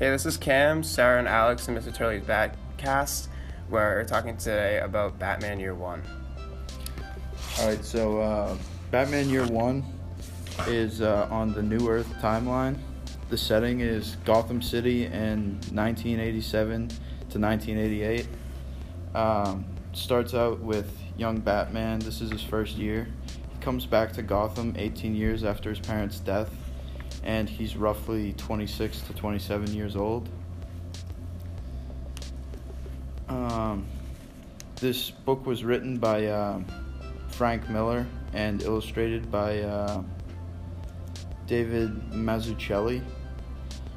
Hey, this is Cam, Sarah, and Alex and Mr. Turley's Batcast. We're talking today about Batman Year One. All right, so uh, Batman Year One is uh, on the New Earth timeline. The setting is Gotham City in 1987 to 1988. Um, starts out with young Batman. This is his first year. He comes back to Gotham 18 years after his parents' death, and he's roughly 26 to 27 years old. Um, this book was written by um Frank Miller and illustrated by uh, David Mazzucchelli.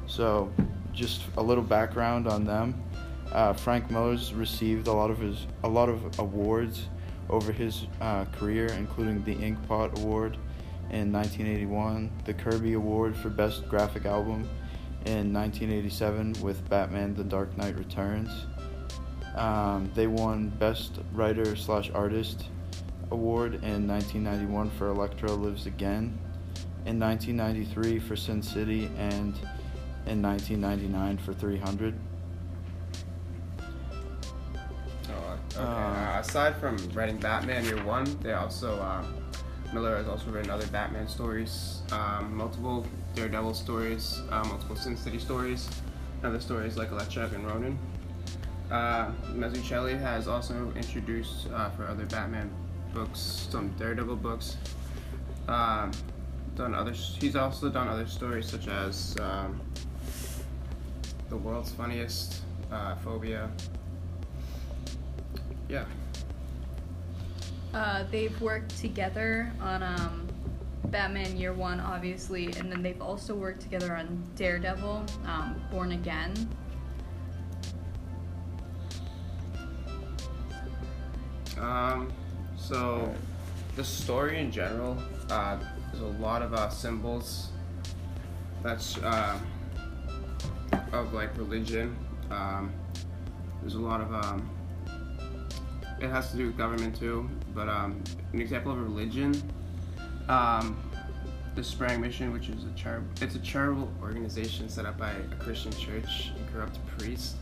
So, just a little background on them. Uh, Frank Miller's received a lot of his a lot of awards over his uh, career, including the Inkpot Award in 1981, the Kirby Award for Best Graphic Album in 1987 with Batman: The Dark Knight Returns. Um, they won Best Writer slash Artist Award in 1991 for Elektra Lives Again, in 1993 for Sin City, and in 1999 for 300. Oh, okay. Um, uh, aside from writing Batman Year One, they also uh, Miller has also written other Batman stories, um, multiple Daredevil stories, uh, multiple Sin City stories, and other stories like Elektra and Ronin. Uh, has also introduced uh, for other Batman books, some Daredevil books. Um, done other. He's also done other stories such as um, The World's Funniest, uh, Phobia. Yeah. Uh, they've worked together on um, Batman Year One, obviously, and then they've also worked together on Daredevil, um, Born Again. Um, so the story in general, uh, there's a lot of uh, symbols. That's uh, of like religion. Um, there's a lot of um, it has to do with government too. But um, an example of a religion, um, the Sprang Mission, which is a char- it's a charitable organization set up by a Christian church and corrupt priest,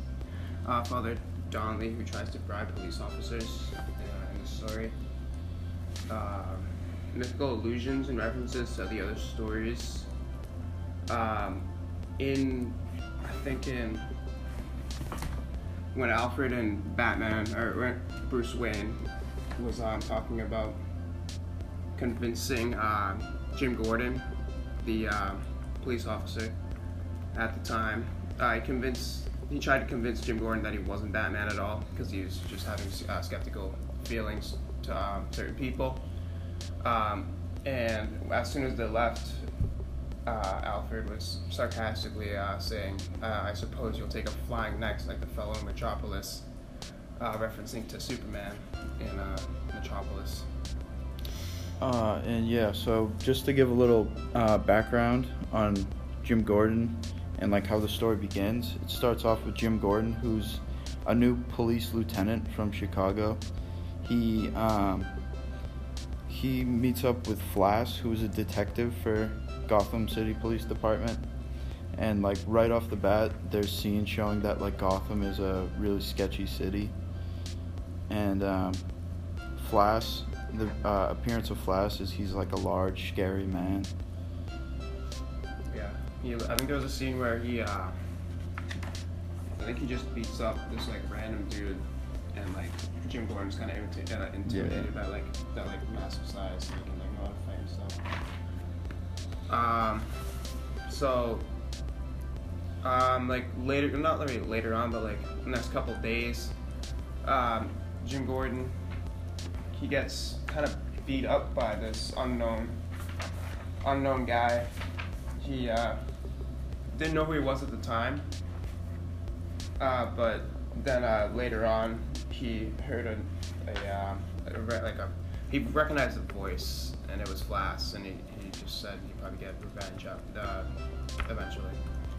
uh, Father Donnelly, who tries to bribe police officers uh, in the story. Um, mythical allusions and references to the other stories. Um, in, I think in when Alfred and Batman or Bruce Wayne was um, talking about convincing uh, Jim Gordon, the uh, police officer at the time, he convinced he tried to convince Jim Gordon that he wasn't Batman at all because he was just having uh, skeptical feelings to um, certain people. Um, and as soon as they left, uh, Alfred was sarcastically uh, saying, uh, "I suppose you'll take a flying next like the fellow in Metropolis," uh, referencing to Superman in uh, Metropolis. Uh, and yeah, so just to give a little uh, background on Jim Gordon and like how the story begins, it starts off with Jim Gordon, who's a new police lieutenant from Chicago. He um, he meets up with Flass, who's a detective for Gotham City Police Department, and like right off the bat, there's scenes showing that like Gotham is a really sketchy city, and um, Flass, the uh, appearance of Flass is he's like a large, scary man. Yeah, he, I think there was a scene where he, uh, I think he just beats up this like random dude, and like Jim Gordon's kind of intimidated, uh, intimidated by like that like massive size, so he can like know how to fight himself. Um, so, um, like later, not really later on, but like the next couple days, um, Jim Gordon, he gets kind of beat up by this unknown, unknown guy. He uh, didn't know who he was at the time, uh, but then uh, later on, he heard a, a, um, a like a he recognized the voice, and it was Flass, and he, he just said he'd probably get revenge up, uh, eventually.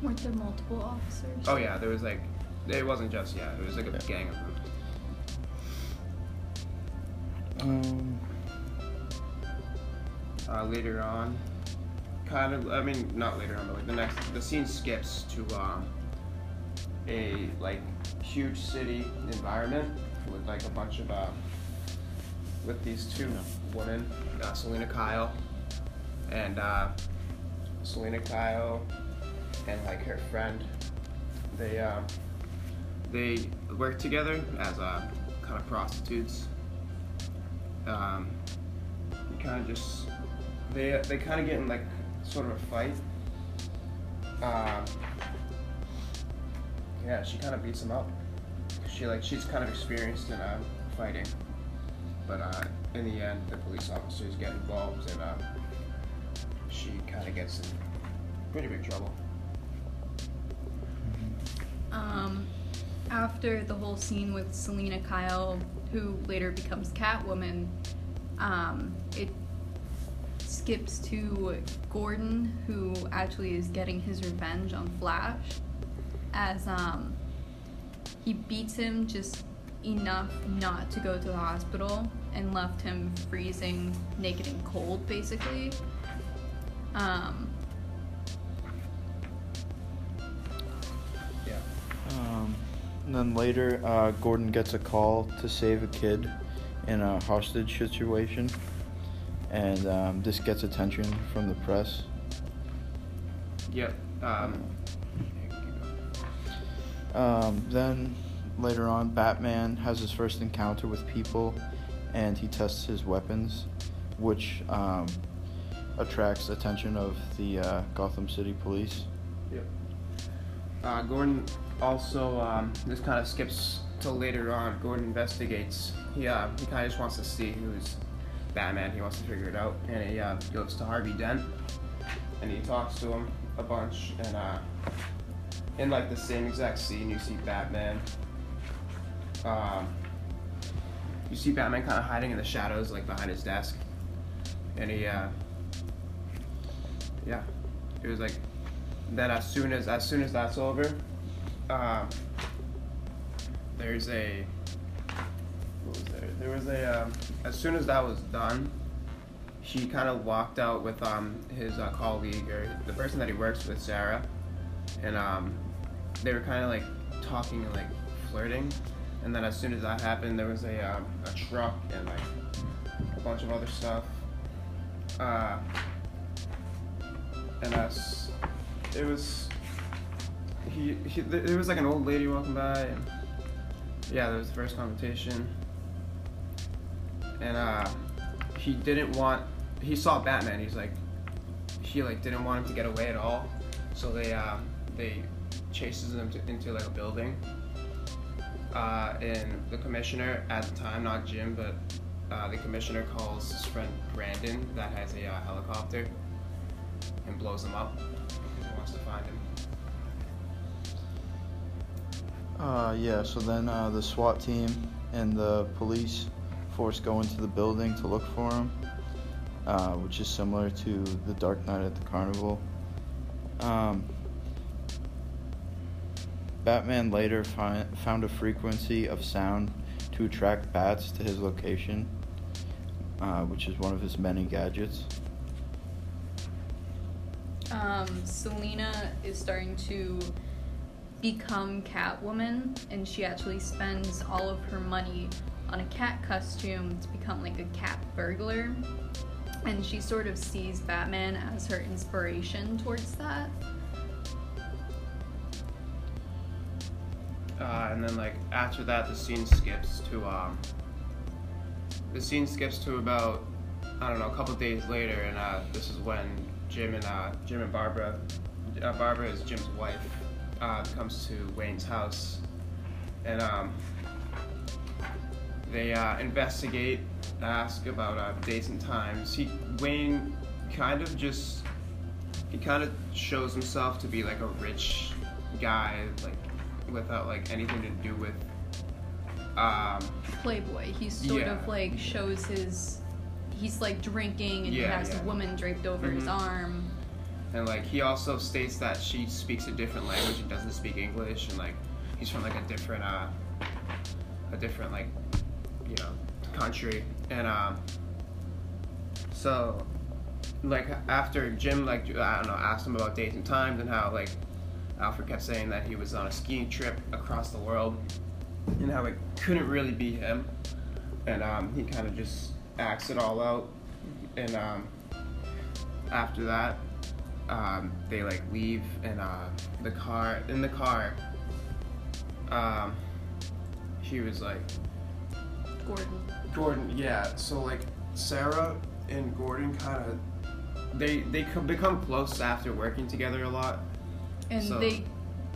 Weren't there multiple officers? Oh yeah, there was like it wasn't just yeah, it was like a gang of them. Um, uh, later on. Kind of, I mean, not later on, but like the next, the scene skips to um, a like huge city environment with like a bunch of uh, with these two women, uh, Selina Kyle and uh, Selina Kyle and like her friend. They uh, they work together as uh, kind of prostitutes. Um, you kind of just they they kind of get in like sort of a fight. Um, yeah, she kind of beats him up. She like she's kind of experienced in uh, fighting, but uh, in the end, the police officers get involved and uh, she kind of gets in pretty big trouble. Um, after the whole scene with Selina Kyle, who later becomes Catwoman, um, it skips to Gordon, who actually is getting his revenge on Flass, as um, he beats him just enough not to go to the hospital and left him freezing, naked and cold, basically. Um, and then later, uh, Gordon gets a call to save a kid in a hostage situation, and um, this gets attention from the press. Yep. Um, Um, then later on, Batman has his first encounter with people, and he tests his weapons, which um, attracts attention of the uh, Gotham City Police. Yep. Uh, Gordon also um, this kind of skips till later on. Gordon investigates. He uh, he kind of just wants to see who's Batman. He wants to figure it out, and he uh, goes to Harvey Dent, and he talks to him a bunch. And uh, in like the same exact scene, you see Batman. Um, you see Batman kind of hiding in the shadows, like behind his desk, and he uh, yeah, it was like then as soon as as soon as that's over, um, there's a what was there? There was a um, as soon as that was done, he kind of walked out with um, his uh, colleague or the person that he works with, Sarah, and um, they were kind of like talking and like flirting. And then as soon as that happened, there was a um, a truck and like a bunch of other stuff. Uh, and us, it was he, he there was like an old lady walking by and yeah that was the first confrontation. And uh he didn't want he saw batman he's like he like didn't want him to get away at all. So they uh they chases him to, into like a building. Uh and the commissioner at the time not jim but uh, the commissioner calls his friend Branden that has a uh, helicopter and blows him up wants to find him Uh, yeah, so then uh, the SWAT team and the police force go into the building to look for him, uh, which is similar to the Dark Knight at the Carnival. Um, Batman later found a frequency of sound to attract bats to his location, uh, which is one of his many gadgets. Um, Selina is starting to become Catwoman, and she actually spends all of her money on a cat costume to become like a cat burglar. And she sort of sees Batman as her inspiration towards that. Uh, and then like after that, the scene skips to um. The scene skips to about I don't know a couple days later, and uh, this is when Jim and uh, Jim and Barbara, uh, Barbara is Jim's wife, uh, comes to Wayne's house, and um. They uh, investigate, ask about uh, dates and times. He Wayne kind of just he kind of shows himself to be like a rich guy, like without like anything to do with um Playboy. He sort Yeah. of like shows his. He's like drinking, and Yeah, he has yeah. a woman draped over his Mhm. arm. and like he also states that she speaks a different language and doesn't speak English and like he's from like a different uh a different like you know country and um so like after Jim like I don't know asked him about dates and times and how like Alfred kept saying that he was on a skiing trip across the world, and how it couldn't really be him, and um, he kind of just acts it all out, and um, after that, um, they like leave, and uh, the car in the car, um, he was like, Gordon. Gordon, yeah. So like Sarah and Gordon kind of they they become close after working together a lot. And So- they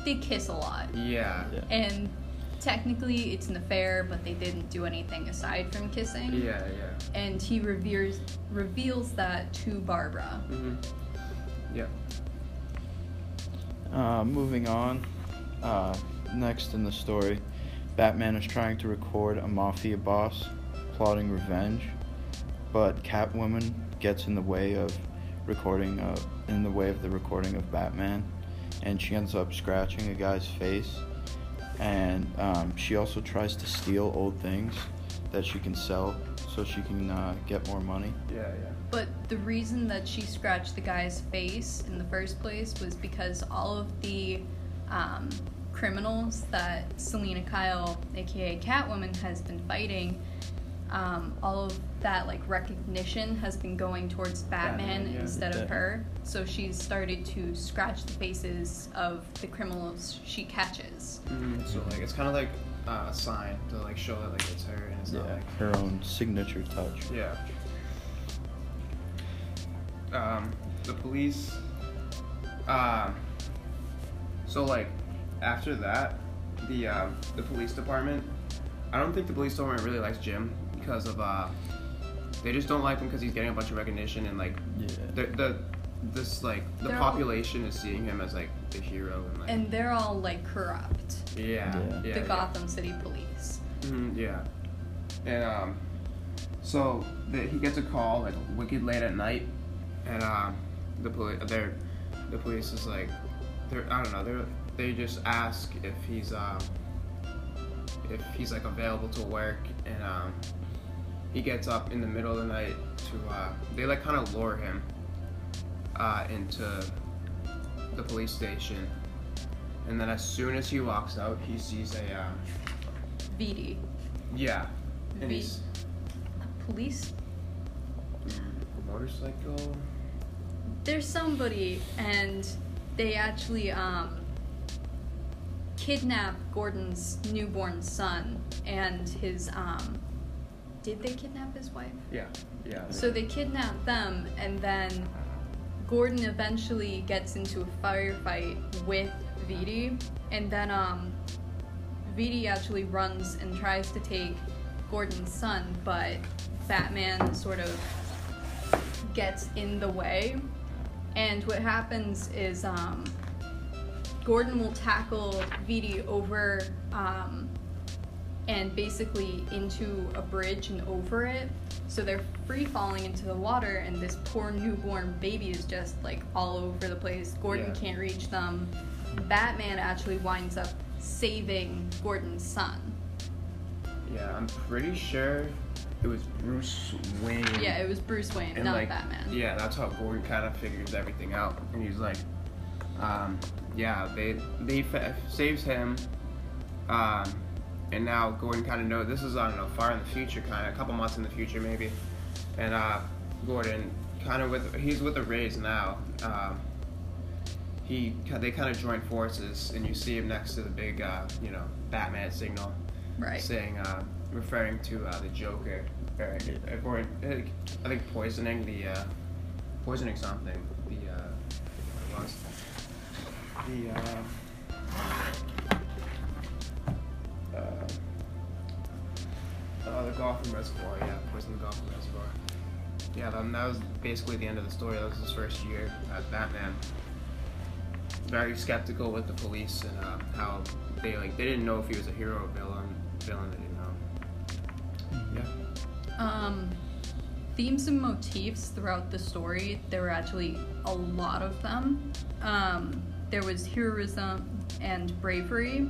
they kiss a lot. Yeah. Yeah. And technically it's an affair, but they didn't do anything aside from kissing. Yeah, yeah. And he reveres reveals that to Barbara. hmm Yeah. Uh, moving on. Uh, next in the story, Batman is trying to record a mafia boss plotting revenge, but Catwoman gets in the way of recording, uh, in the way of the recording of Batman, and she ends up scratching a guy's face. And um, she also tries to steal old things that she can sell so she can uh, get more money. Yeah, yeah. But the reason that she scratched the guy's face in the first place was because all of the um, criminals that Selina Kyle, aka Catwoman, has been fighting, um, all of that like recognition has been going towards Batman, Batman, yeah. instead of her. So she's started to scratch the faces of the criminals she catches. hmm So like it's kind of like uh, a sign to like show that like it's her and it's not like her own signature touch. Yeah. Um, the police. Um, so like, after that, the um, the police department. I don't think the police department really likes Jim because of uh, they just don't like him because he's getting a bunch of recognition and like Yeah. the the this like the They're all- population is seeing him as like the hero and like And they're all like corrupt. yeah Yeah. yeah, the yeah. Gotham City Police. Mhm, yeah. And um, so the, he gets a call like wicked late at night, and um, the police, they're, the police is like, they're I don't know, they're they just ask if he's um, if he's like available to work, and um, he gets up in the middle of the night to uh, they like kind of lure him uh, into the police station, and then as soon as he walks out, he sees a um, VD. yeah, and V- he's Police a motorcycle. there's somebody and they actually um kidnap Gordon's newborn son and his um did they kidnap his wife? Yeah, yeah. So they kidnap them and then Gordon eventually gets into a firefight with Vitti and then um Vitti actually runs and tries to take Gordon's son, but Batman sort of gets in the way. And what happens is um, Gordon will tackle Vitti over um, and basically into a bridge and over it. So they're free falling into the water, and this poor newborn baby is just like all over the place. Gordon Yeah. can't reach them. Batman actually winds up saving Gordon's son. Yeah, I'm pretty sure it was Bruce Wayne. Yeah, it was Bruce Wayne, and not like, Batman. Yeah, that's how Gordon kind of figures everything out, and he's like, um, yeah, they they fa- saves him, um, and now Gordon kind of know this is I don't know far in the future, kind of a couple months in the future maybe, and uh, Gordon kind of with he's with the Rays now. Um, he they kind of join forces, and you see him next to the big uh, you know Batman signal Right. saying, uh, referring to uh, the Joker, or, or I think poisoning the, uh, poisoning something. The, uh, what it was the, Gotham Reservoir. Yeah, poison the Gotham Reservoir. Yeah, that, that was basically the end of the story. That was his first year as Batman. Very skeptical with the police and uh, how they like they didn't know if he was a hero or villain. Villain, they didn't know. Yeah. Um, themes and motifs throughout the story, there were actually a lot of them. Um, there was heroism and bravery,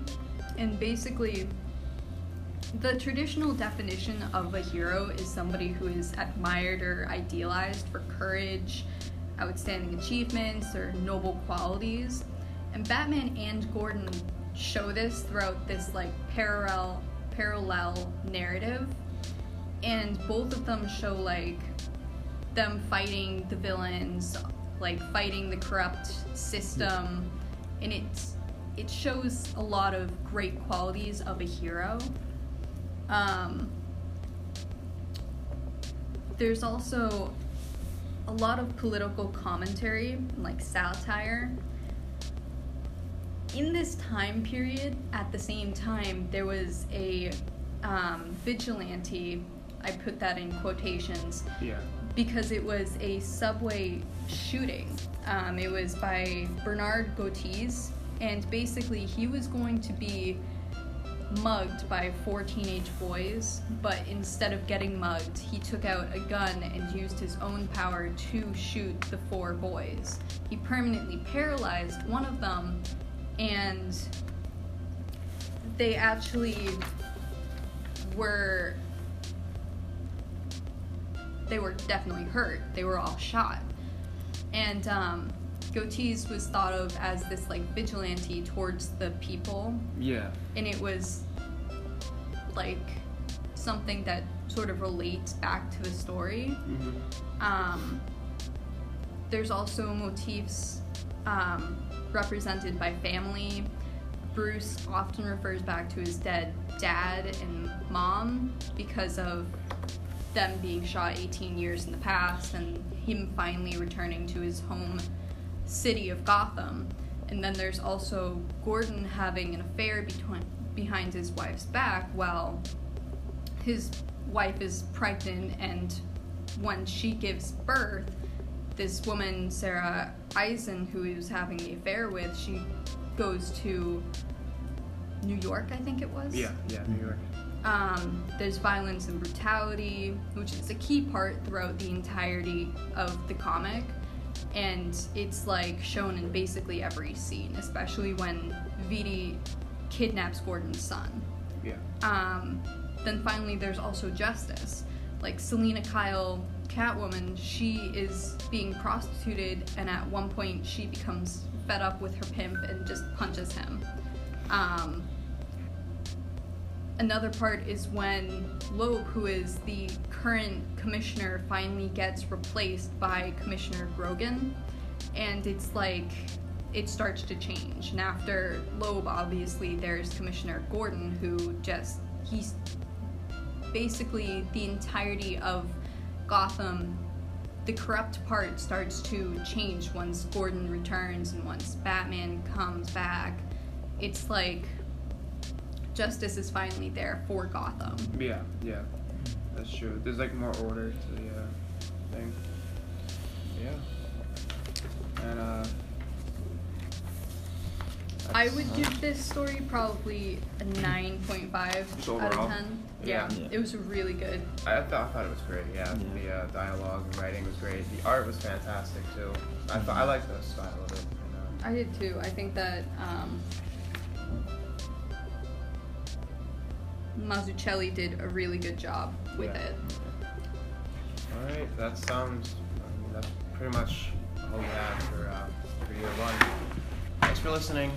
and basically, the traditional definition of a hero is somebody who is admired or idealized for courage, outstanding achievements, or noble qualities. and Batman and Gordon show this throughout this like parallel parallel narrative, and both of them show like them fighting the villains, like fighting the corrupt system, and it's it shows a lot of great qualities of a hero. Um, there's also a lot of political commentary, like satire. In this time period, at the same time, there was a um, vigilante, I put that in quotations, Yeah. because it was a subway shooting. Um, it was by Bernard Gotiz, and basically he was going to be mugged by four teenage boys, but instead of getting mugged, he took out a gun and used his own power to shoot the four boys. He permanently paralyzed one of them, and they actually were they were definitely hurt. They were all shot. And um, Gotees was thought of as this like vigilante towards the people, Yeah. and it was like something that sort of relates back to the story. Mm-hmm. Um, there's also motifs um, represented by family. Bruce often refers back to his dead dad and mom because of them being shot 18 years in the past and him finally returning to his home city of Gotham. And then there's also Gordon having an affair between, behind his wife's back while his wife is pregnant and when she gives birth, this woman, Sarah Eisen, who he was having the affair with, she goes to New York, I think it was. Yeah. Yeah. New York. Um, there's violence and brutality, which is a key part throughout the entirety of the comic. And it's like shown in basically every scene, especially when Vitti kidnaps Gordon's son. Yeah. Um, then finally, there's also justice. Like Selina Kyle, Catwoman, she is being prostituted, and at one point, she becomes fed up with her pimp and just punches him. Um, another part is when Loeb, who is the current commissioner, finally gets replaced by Commissioner Grogan, and it's like it starts to change. And after Loeb, obviously, there's Commissioner Gordon, who just he's basically the entirety of Gotham. The corrupt part starts to change once Gordon returns and once Batman comes back. It's like justice is finally there for Gotham. Yeah. Yeah. That's true. There's like more order to the uh, thing. Yeah. And uh. I would give this story probably a 9.5 Just out of 10. Yeah. Yeah. it was really good. I thought, I thought it was great. Yeah, Yeah. the uh, dialogue and writing was great. The art was fantastic too. I thought I liked the style of it. You know. I did too. I think that um, Mazzucchelli did a really good job with Yeah. it. All right, that sounds. I mean, that's pretty much all we have for uh, for year one. Thanks for listening.